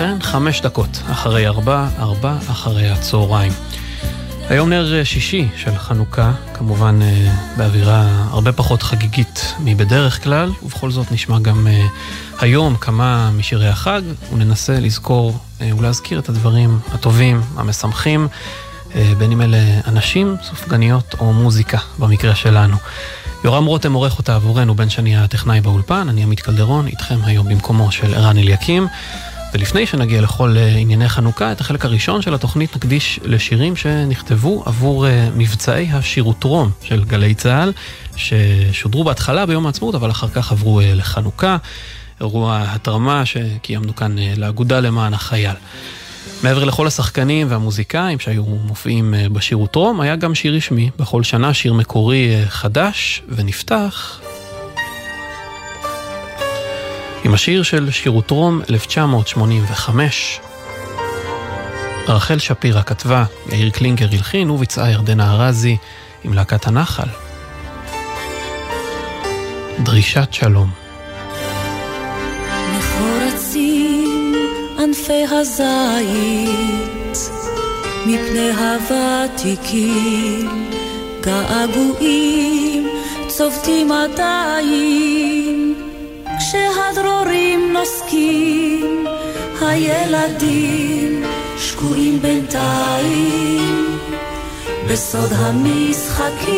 לכן, חמש דקות אחרי ארבע, ארבע אחרי הצהריים. היום נר שישי של חנוכה, כמובן אה, באווירה הרבה פחות חגיגית מבדרך כלל, ובכל זאת נשמע גם אה, היום כמה משירי החג, וננסה לזכור אה, ולהזכיר את הדברים הטובים, המשמחים, בין אם אלה אנשים, סופגניות או מוזיקה, במקרה שלנו. יורם רותם עורך אותה עבורנו, בן שני הטכנאי באולפן, אני עמית קלדרון, איתכם היום במקומו של ערן אליקים. ולפני שנגיע לכל uh, ענייני חנוכה, את החלק הראשון של התוכנית נקדיש לשירים שנכתבו עבור uh, מבצעי השירוטרום של גלי צה"ל, ששודרו בהתחלה ביום העצמאות, אבל אחר כך עברו uh, לחנוכה, אירוע התרמה שקיימנו כאן לאגודה למען החייל. מעבר לכל השחקנים והמוזיקאים שהיו מופיעים בשירוטרום, היה גם שיר רשמי, בכל שנה שיר מקורי חדש, ונפתח עם השיר של שירוטרום 1985. רחל שפירא כתבה, יאיר קלינגר הלחין וביצעה ירדנה ארזי עם להקת הנחל. דרישת שלום. ענפי הזית מפני הוותיקים געגועים צובטים עדיין כשהדרורים נוסקים, הילדים שקועים בינתיים בסוד המשחקים.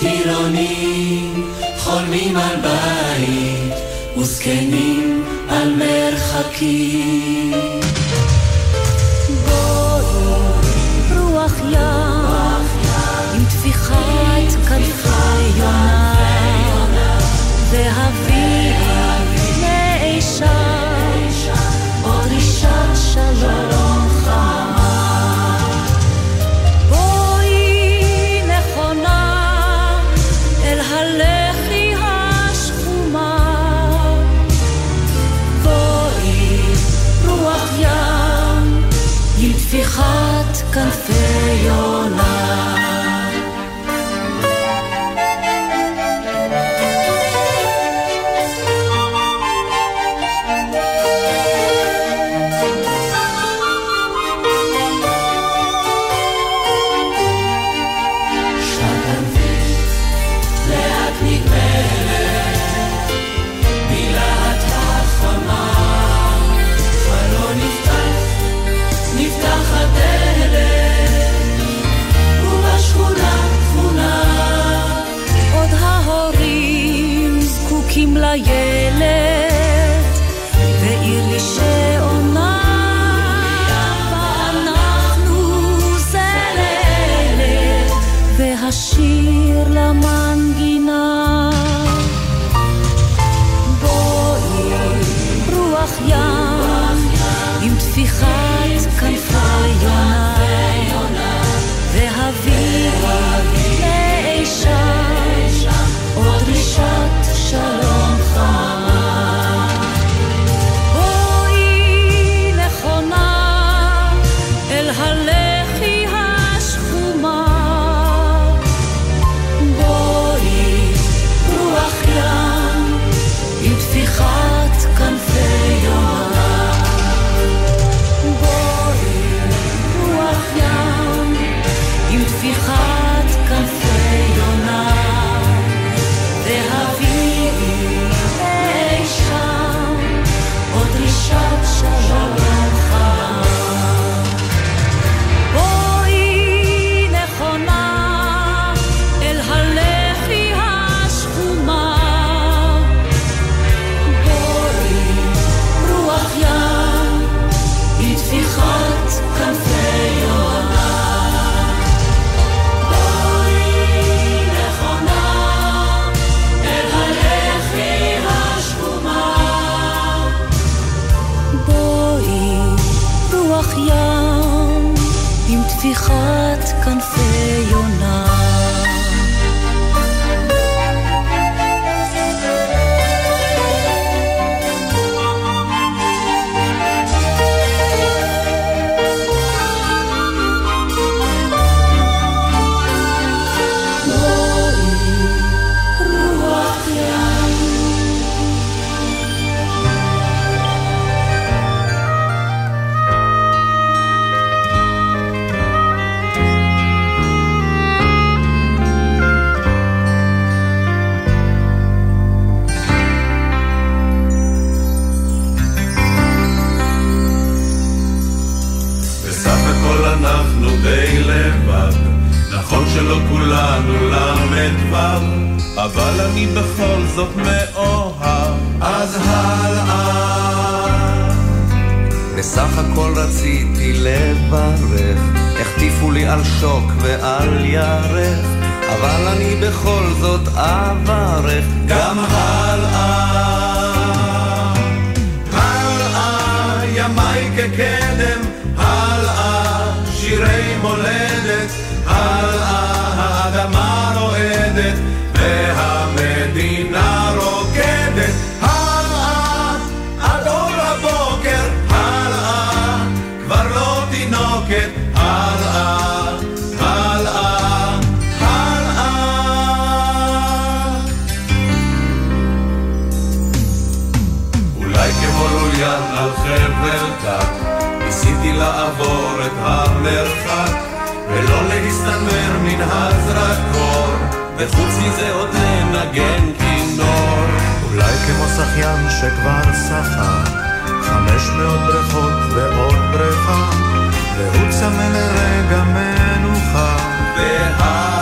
טירונים חולמים על בית וזקנים על מרחקים. ירך, אבל אני בכל זאת אברך גם. הלאה, לנגן כינור. אולי כמו שחיין שכבר שחה, חמש מאות בריכות ועוד בריכה, והוא צמא לרגע מנוחה. והלאה,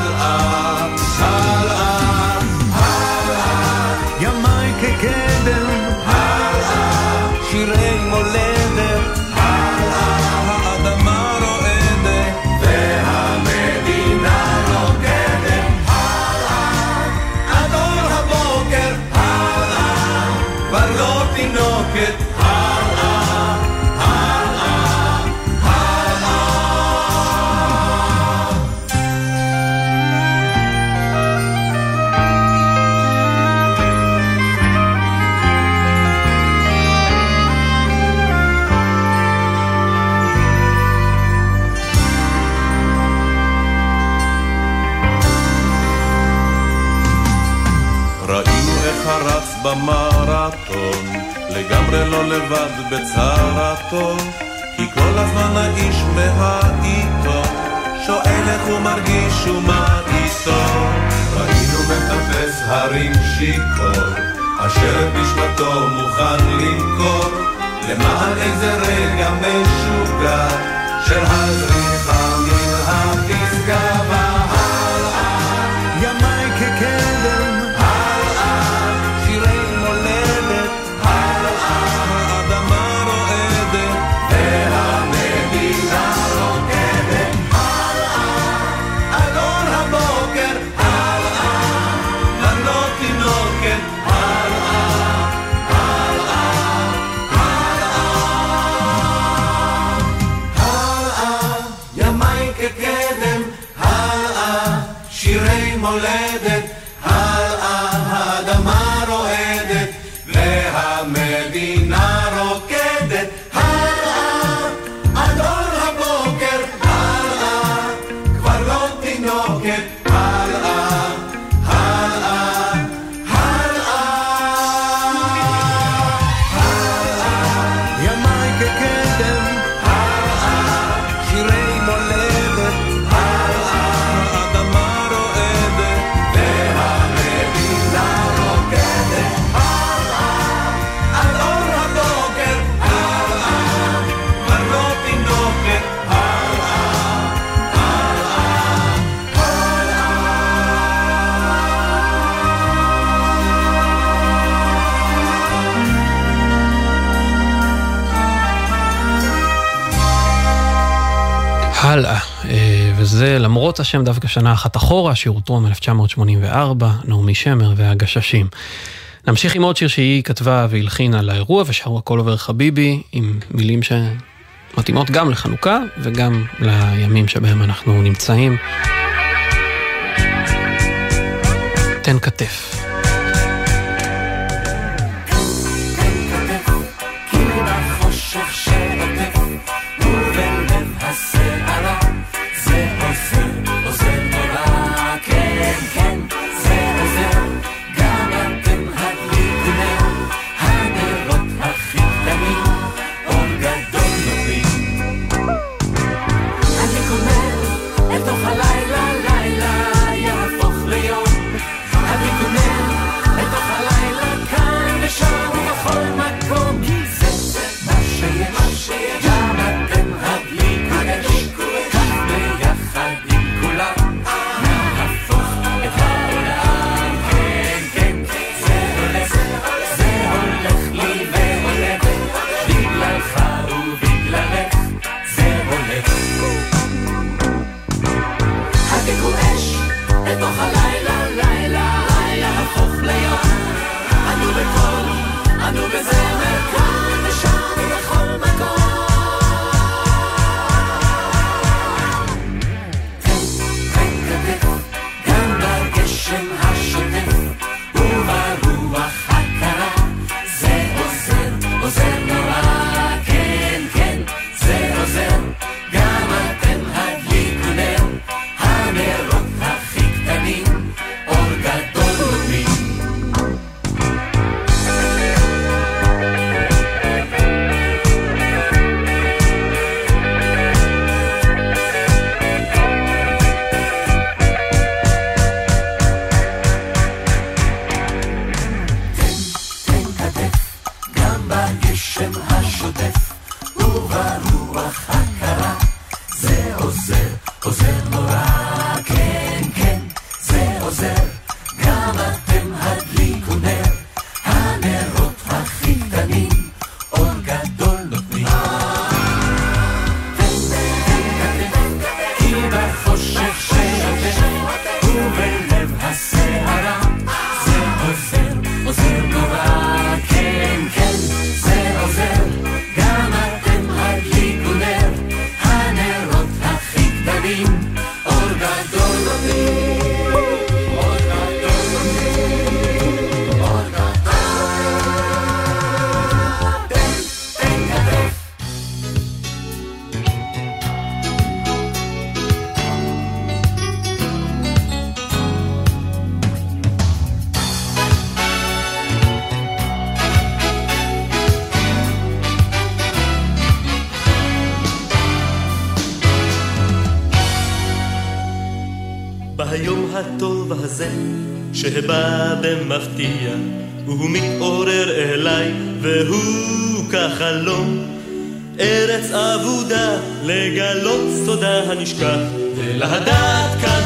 במרתון, לגמרי לא לבד בצרתו, כי כל הזמן האיש מהעיתון, שואל איך הוא מרגיש ומה איתו. ראינו מטפס הרים שיכור, אשר את נשמתו מוכן למכור, למען איזה רגע משוגע, של הזריחה מן הפסגה וזה למרות השם דווקא שנה אחת אחורה, שיר הותרום 1984, נעמי שמר והגששים. נמשיך עם עוד שיר שהיא כתבה והלחינה לאירוע, ושרו הכל עובר חביבי, עם מילים שמתאימות גם לחנוכה וגם לימים שבהם אנחנו נמצאים. תן כתף. אתם מפתיע, הוא מתעורר אליי, והוא כחלום. ארץ אבודה, לגלות סודה הנשכח, ולהדעת כאן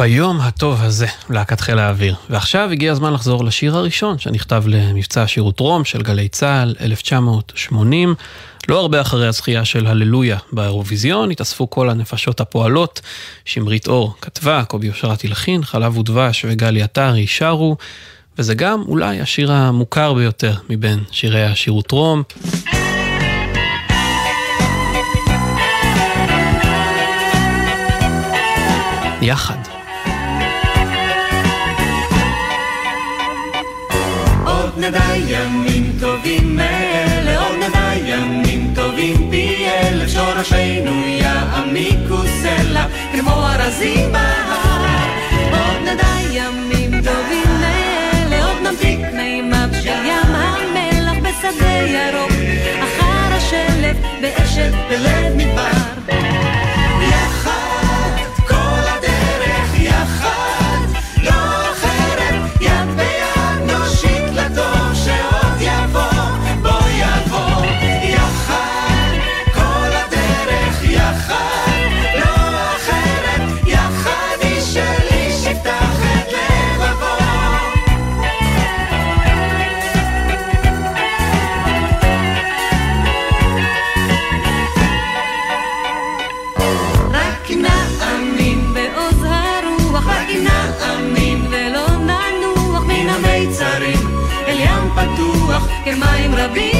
ביום הטוב הזה, להקת חיל האוויר. ועכשיו הגיע הזמן לחזור לשיר הראשון שנכתב למבצע שירות רום של גלי צה"ל, 1980. לא הרבה אחרי הזכייה של הללויה באירוויזיון, התאספו כל הנפשות הפועלות. שמרית אור כתבה, קובי אושרת הלחין, חלב ודבש וגלי עטרי שרו, וזה גם אולי השיר המוכר ביותר מבין שירי השירות רום. יחד. נדע ימים טובים מאלה, עוד נדע ימים טובים פי אלף, שורשינו יעמיקו סלע, כמו ארזים בהר. עוד נדע ימים טובים מאלה, עוד נמתיק מימיו של ים המלח בשדה ירוק, אחר השלף, באשת בלב מדבר. יחד, כל הדרך יחד. be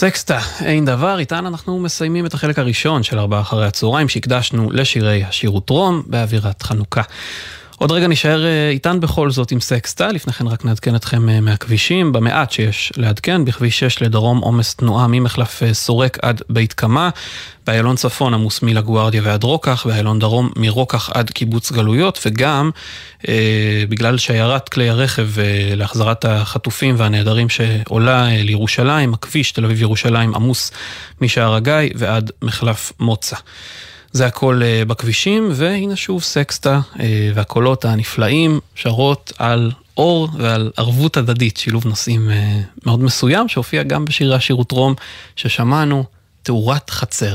סקסטה, אין דבר, איתן אנחנו מסיימים את החלק הראשון של ארבעה אחרי הצהריים שהקדשנו לשירי השירות רום באווירת חנוכה. עוד רגע נשאר אה, איתן בכל זאת עם סקסטה, לפני כן רק נעדכן אתכם אה, מהכבישים, במעט שיש לעדכן, בכביש 6 לדרום עומס תנועה ממחלף אה, סורק עד בית קמה, באיילון צפון עמוס מלגוארדיה ועד רוקח, באיילון דרום מרוקח עד קיבוץ גלויות, וגם אה, בגלל שיירת כלי הרכב אה, להחזרת החטופים והנעדרים שעולה אה, לירושלים, הכביש תל אביב ירושלים עמוס משער הגיא ועד מחלף מוצא. זה הכל uh, בכבישים, והנה שוב סקסטה uh, והקולות הנפלאים שרות על אור ועל ערבות הדדית, שילוב נושאים uh, מאוד מסוים, שהופיע גם בשירי השירות רום ששמענו, תאורת חצר.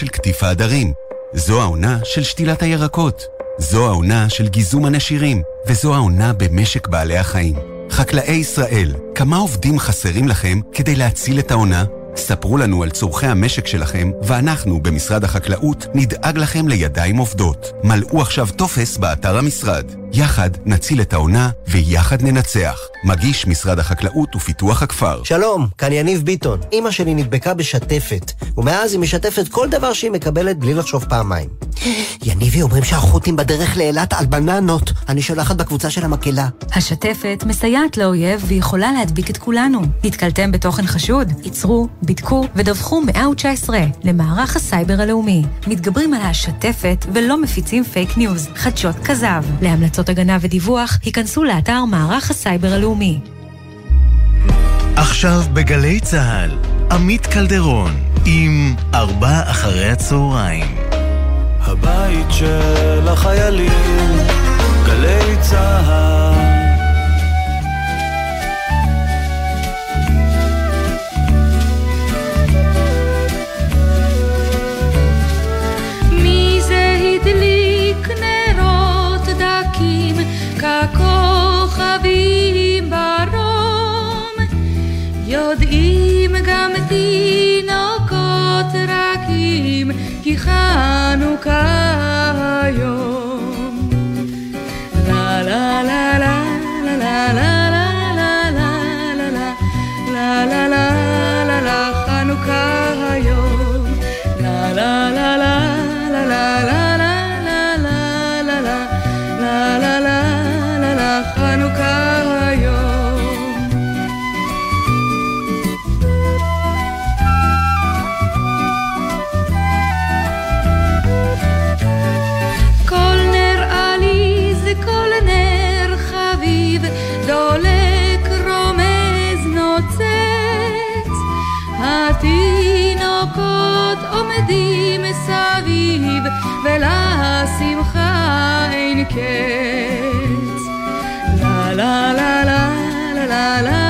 של קטיף העדרים. זו העונה של שתילת הירקות. זו העונה של גיזום הנשירים. וזו העונה במשק בעלי החיים. חקלאי ישראל, כמה עובדים חסרים לכם כדי להציל את העונה? ספרו לנו על צורכי המשק שלכם, ואנחנו במשרד החקלאות נדאג לכם לידיים עובדות. מלאו עכשיו טופס באתר המשרד. יחד נציל את העונה, ויחד ננצח. מגיש משרד החקלאות ופיתוח הכפר. שלום, כאן יניב ביטון. אימא שלי נדבקה בשתפת, ומאז היא משתפת כל דבר שהיא מקבלת בלי לחשוב פעמיים. יניבי אומרים שהחות'ים בדרך לאילת על בננות. אני שולחת בקבוצה של המקהלה. השתפת מסייעת לאויב ויכולה להדביק את כולנו. נתקלתם בתוכן חשוד? עצרו, בדקו ודווחו 119 למערך הסייבר הלאומי. מתגברים על השתפת ולא מפיצים פייק ניוז, חדשות כזב. להמלצות הגנה ודיווח, היכנסו לאתר מערך הסייבר הלאומי. עכשיו בגלי צה"ל, עמית קלדרון, עם ארבע אחרי הצהריים. הבית של החיילים, גלי צהל. מי זה הדליק נרות דקים ככוכבים ברום? יודעים גם די não caiam. ילדים מסביב, ולשמחה אין קץ. לה לה לה לה לה לה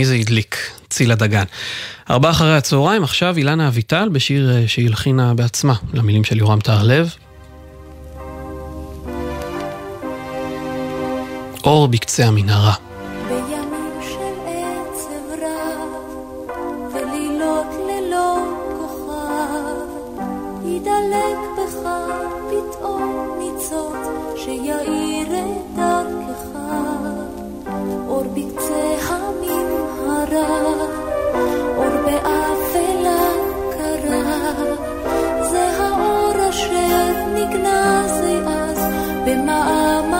מי זה הדליק? צילה דגן. ארבע אחרי הצהריים, עכשיו אילנה אביטל בשיר אה, שהיא הלחינה בעצמה, למילים של יורם טהרלב. אור בקצה המנהרה. במעמד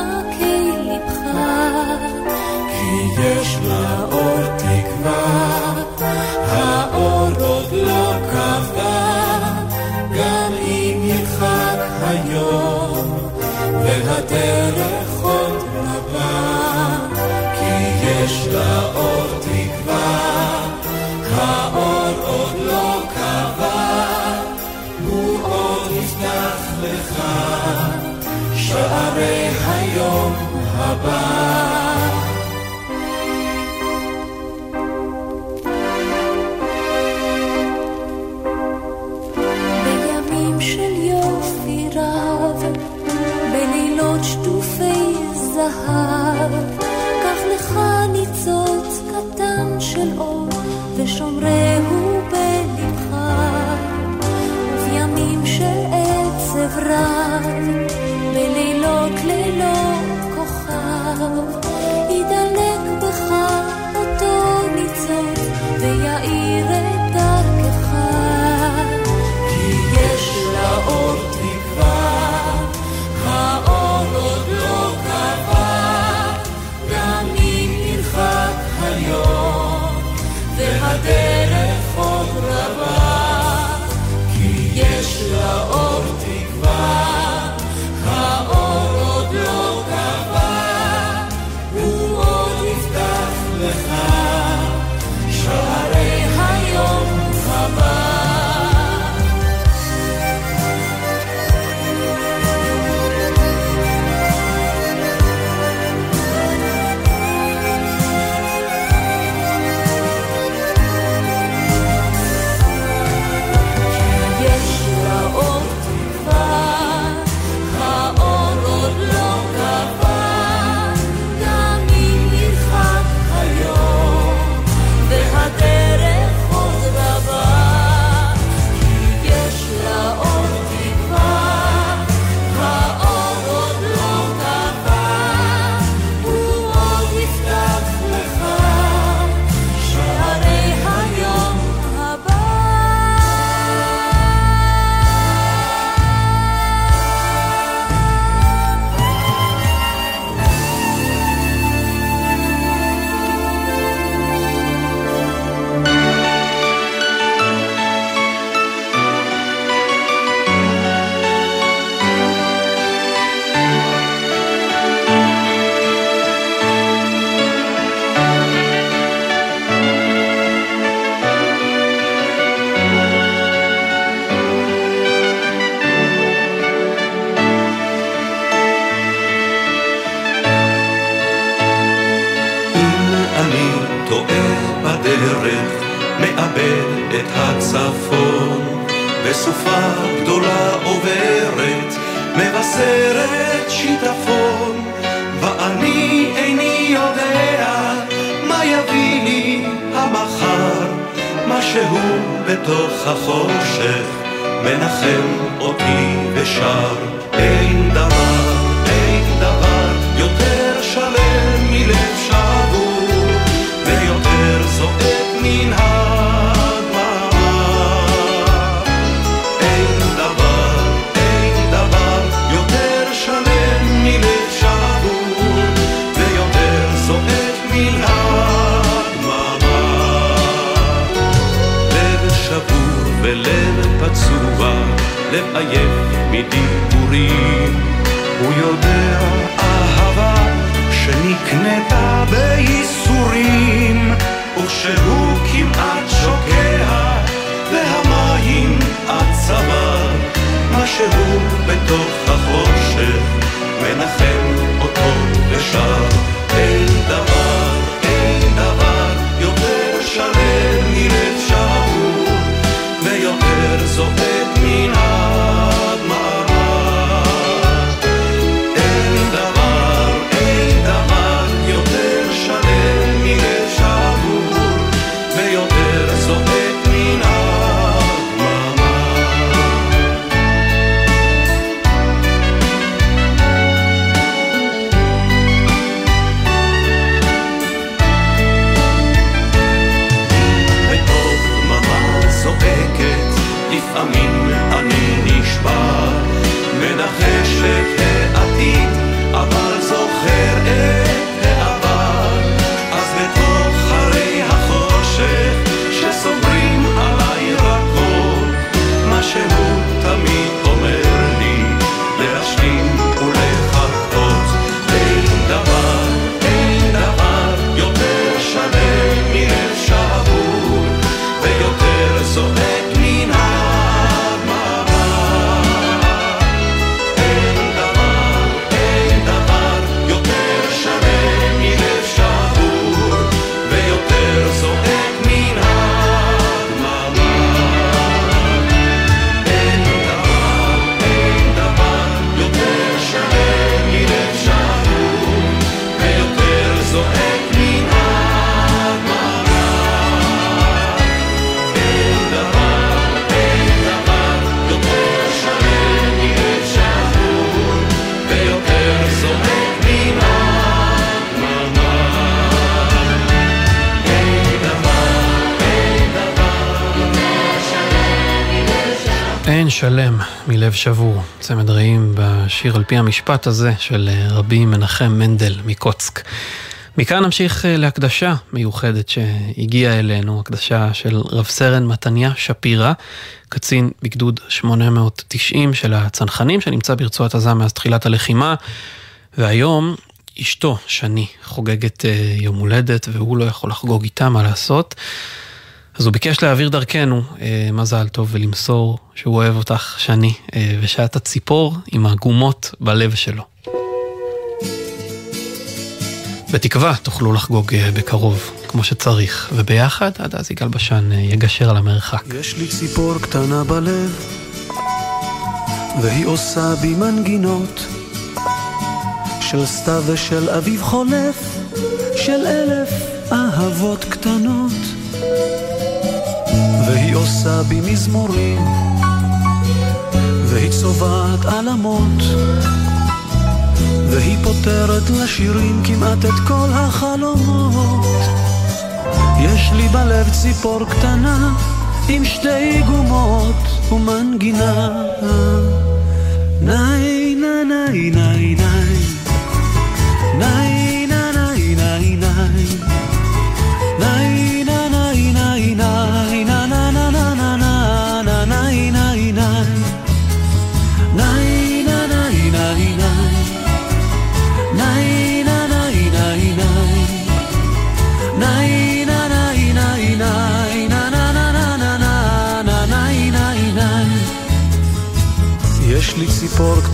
היום הבא. שלם מלב שבור, צמד רעים בשיר על פי המשפט הזה של אה, רבי מנחם מנדל מקוצק. מכאן נמשיך אה, להקדשה מיוחדת שהגיעה אלינו, הקדשה של רב סרן מתניה שפירא, קצין בגדוד 890 של הצנחנים, שנמצא ברצועת עזה מאז תחילת הלחימה, והיום אשתו, שני, חוגגת אה, יום הולדת, והוא לא יכול לחגוג איתה, מה לעשות. אז הוא ביקש להעביר דרכנו אה, מזל טוב ולמסור שהוא אוהב אותך, שני, אה, ושאת הציפור עם הגומות בלב שלו. בתקווה תוכלו לחגוג אה, בקרוב, כמו שצריך, וביחד עד אז יגאל בשן אה, יגשר על המרחק. יש לי ציפור קטנה בלב, והיא עושה בי מנגינות של סתיו ושל אביב חולף, של אלף אהבות קטנות. והיא עושה בי מזמורים, והיא צובעת עלמות, והיא פותרת לשירים כמעט את כל החלומות. יש לי בלב ציפור קטנה עם שתי גומות ומנגינה. ניי ניי ניי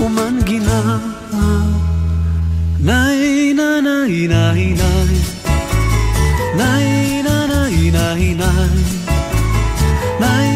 ומנגינה. ניי ניי ניי ניי ניי ניי ניי ניי ניי יש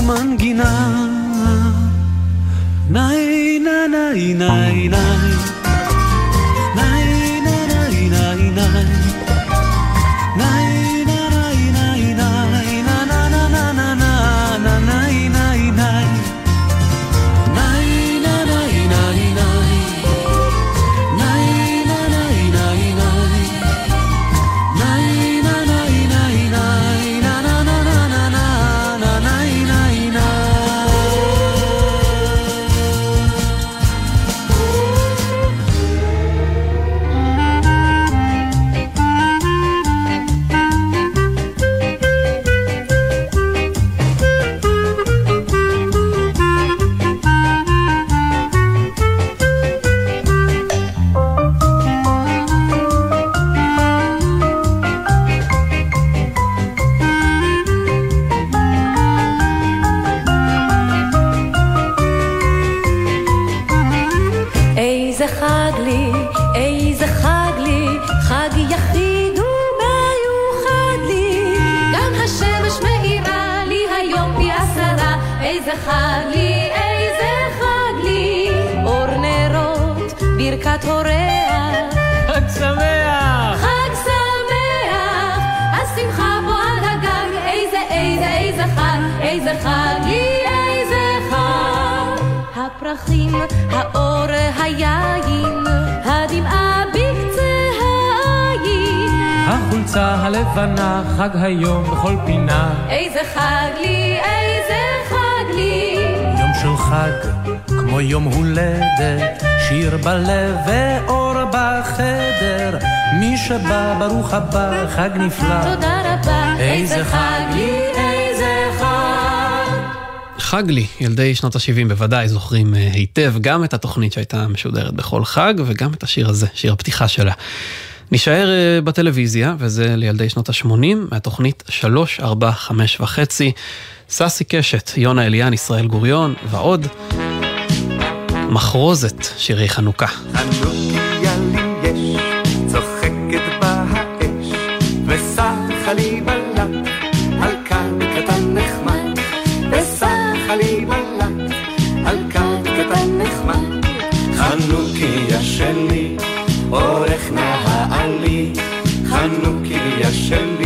ומנגינה. ניי ניי ניי ניי חג לי, איזה חג לי, חג יחיד ומיוחד לי. גם השמש מאירה לי היום פי עשרה, איזה חג לי, איזה חג לי. אור נרות, ברכת הוריה. חג שמח! חג שמח! השמחה פה על הגג, איזה, איזה, איזה חג, איזה חג לי. הפרחים, האור, היין, הדמעה בקצה העין. החולצה הלבנה, חג היום בכל פינה. איזה חג לי, איזה חג לי. יום של חג, כמו יום הולדת, שיר בלב ואור בחדר. מי שבא, ברוך הבא, חג נפלא. תודה רבה, איזה חג לי, חג לי, ילדי שנות ה-70 בוודאי זוכרים אה, היטב גם את התוכנית שהייתה משודרת בכל חג וגם את השיר הזה, שיר הפתיחה שלה. נשאר אה, בטלוויזיה, וזה לילדי שנות ה-80, מהתוכנית 3, 4, 5 וחצי, ססי קשת, יונה אליאן, ישראל גוריון ועוד. מחרוזת, שירי חנוכה. חנוכיה לי יש, חנוכיה של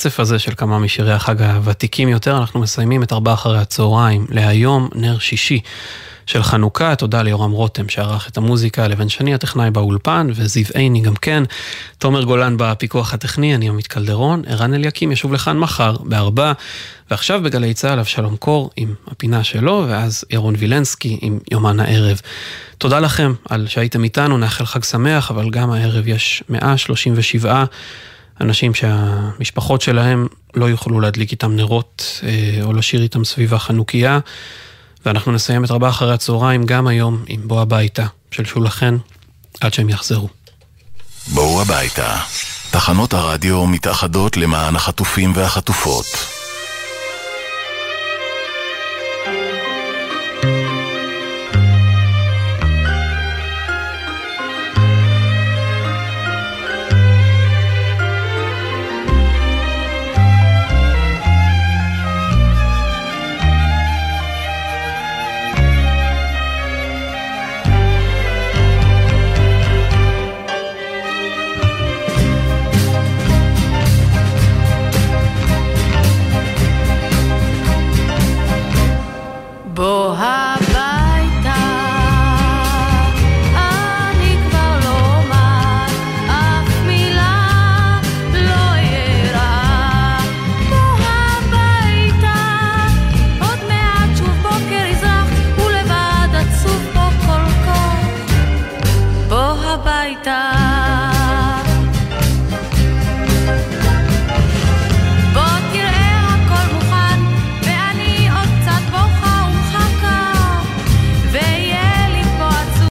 הרצף הזה של כמה משירי החג הוותיקים יותר, אנחנו מסיימים את ארבעה אחרי הצהריים להיום, נר שישי של חנוכה. תודה ליורם רותם שערך את המוזיקה, לבן שני הטכנאי באולפן, וזיו עיני גם כן. תומר גולן בפיקוח הטכני, אני עמית קלדרון, ערן אליקים ישוב לכאן מחר בארבע, ועכשיו בגלי צה"ל אבשלום קור עם הפינה שלו, ואז ירון וילנסקי עם יומן הערב. תודה לכם על שהייתם איתנו, נאחל חג שמח, אבל גם הערב יש 137 אנשים שהמשפחות שלהם לא יוכלו להדליק איתם נרות אה, או לשיר איתם סביב החנוכיה. ואנחנו נסיים את רבה אחרי הצהריים גם היום עם בוא הביתה של שולה חן, עד שהם יחזרו. בואו הביתה. תחנות הרדיו מתאחדות למען החטופים והחטופות.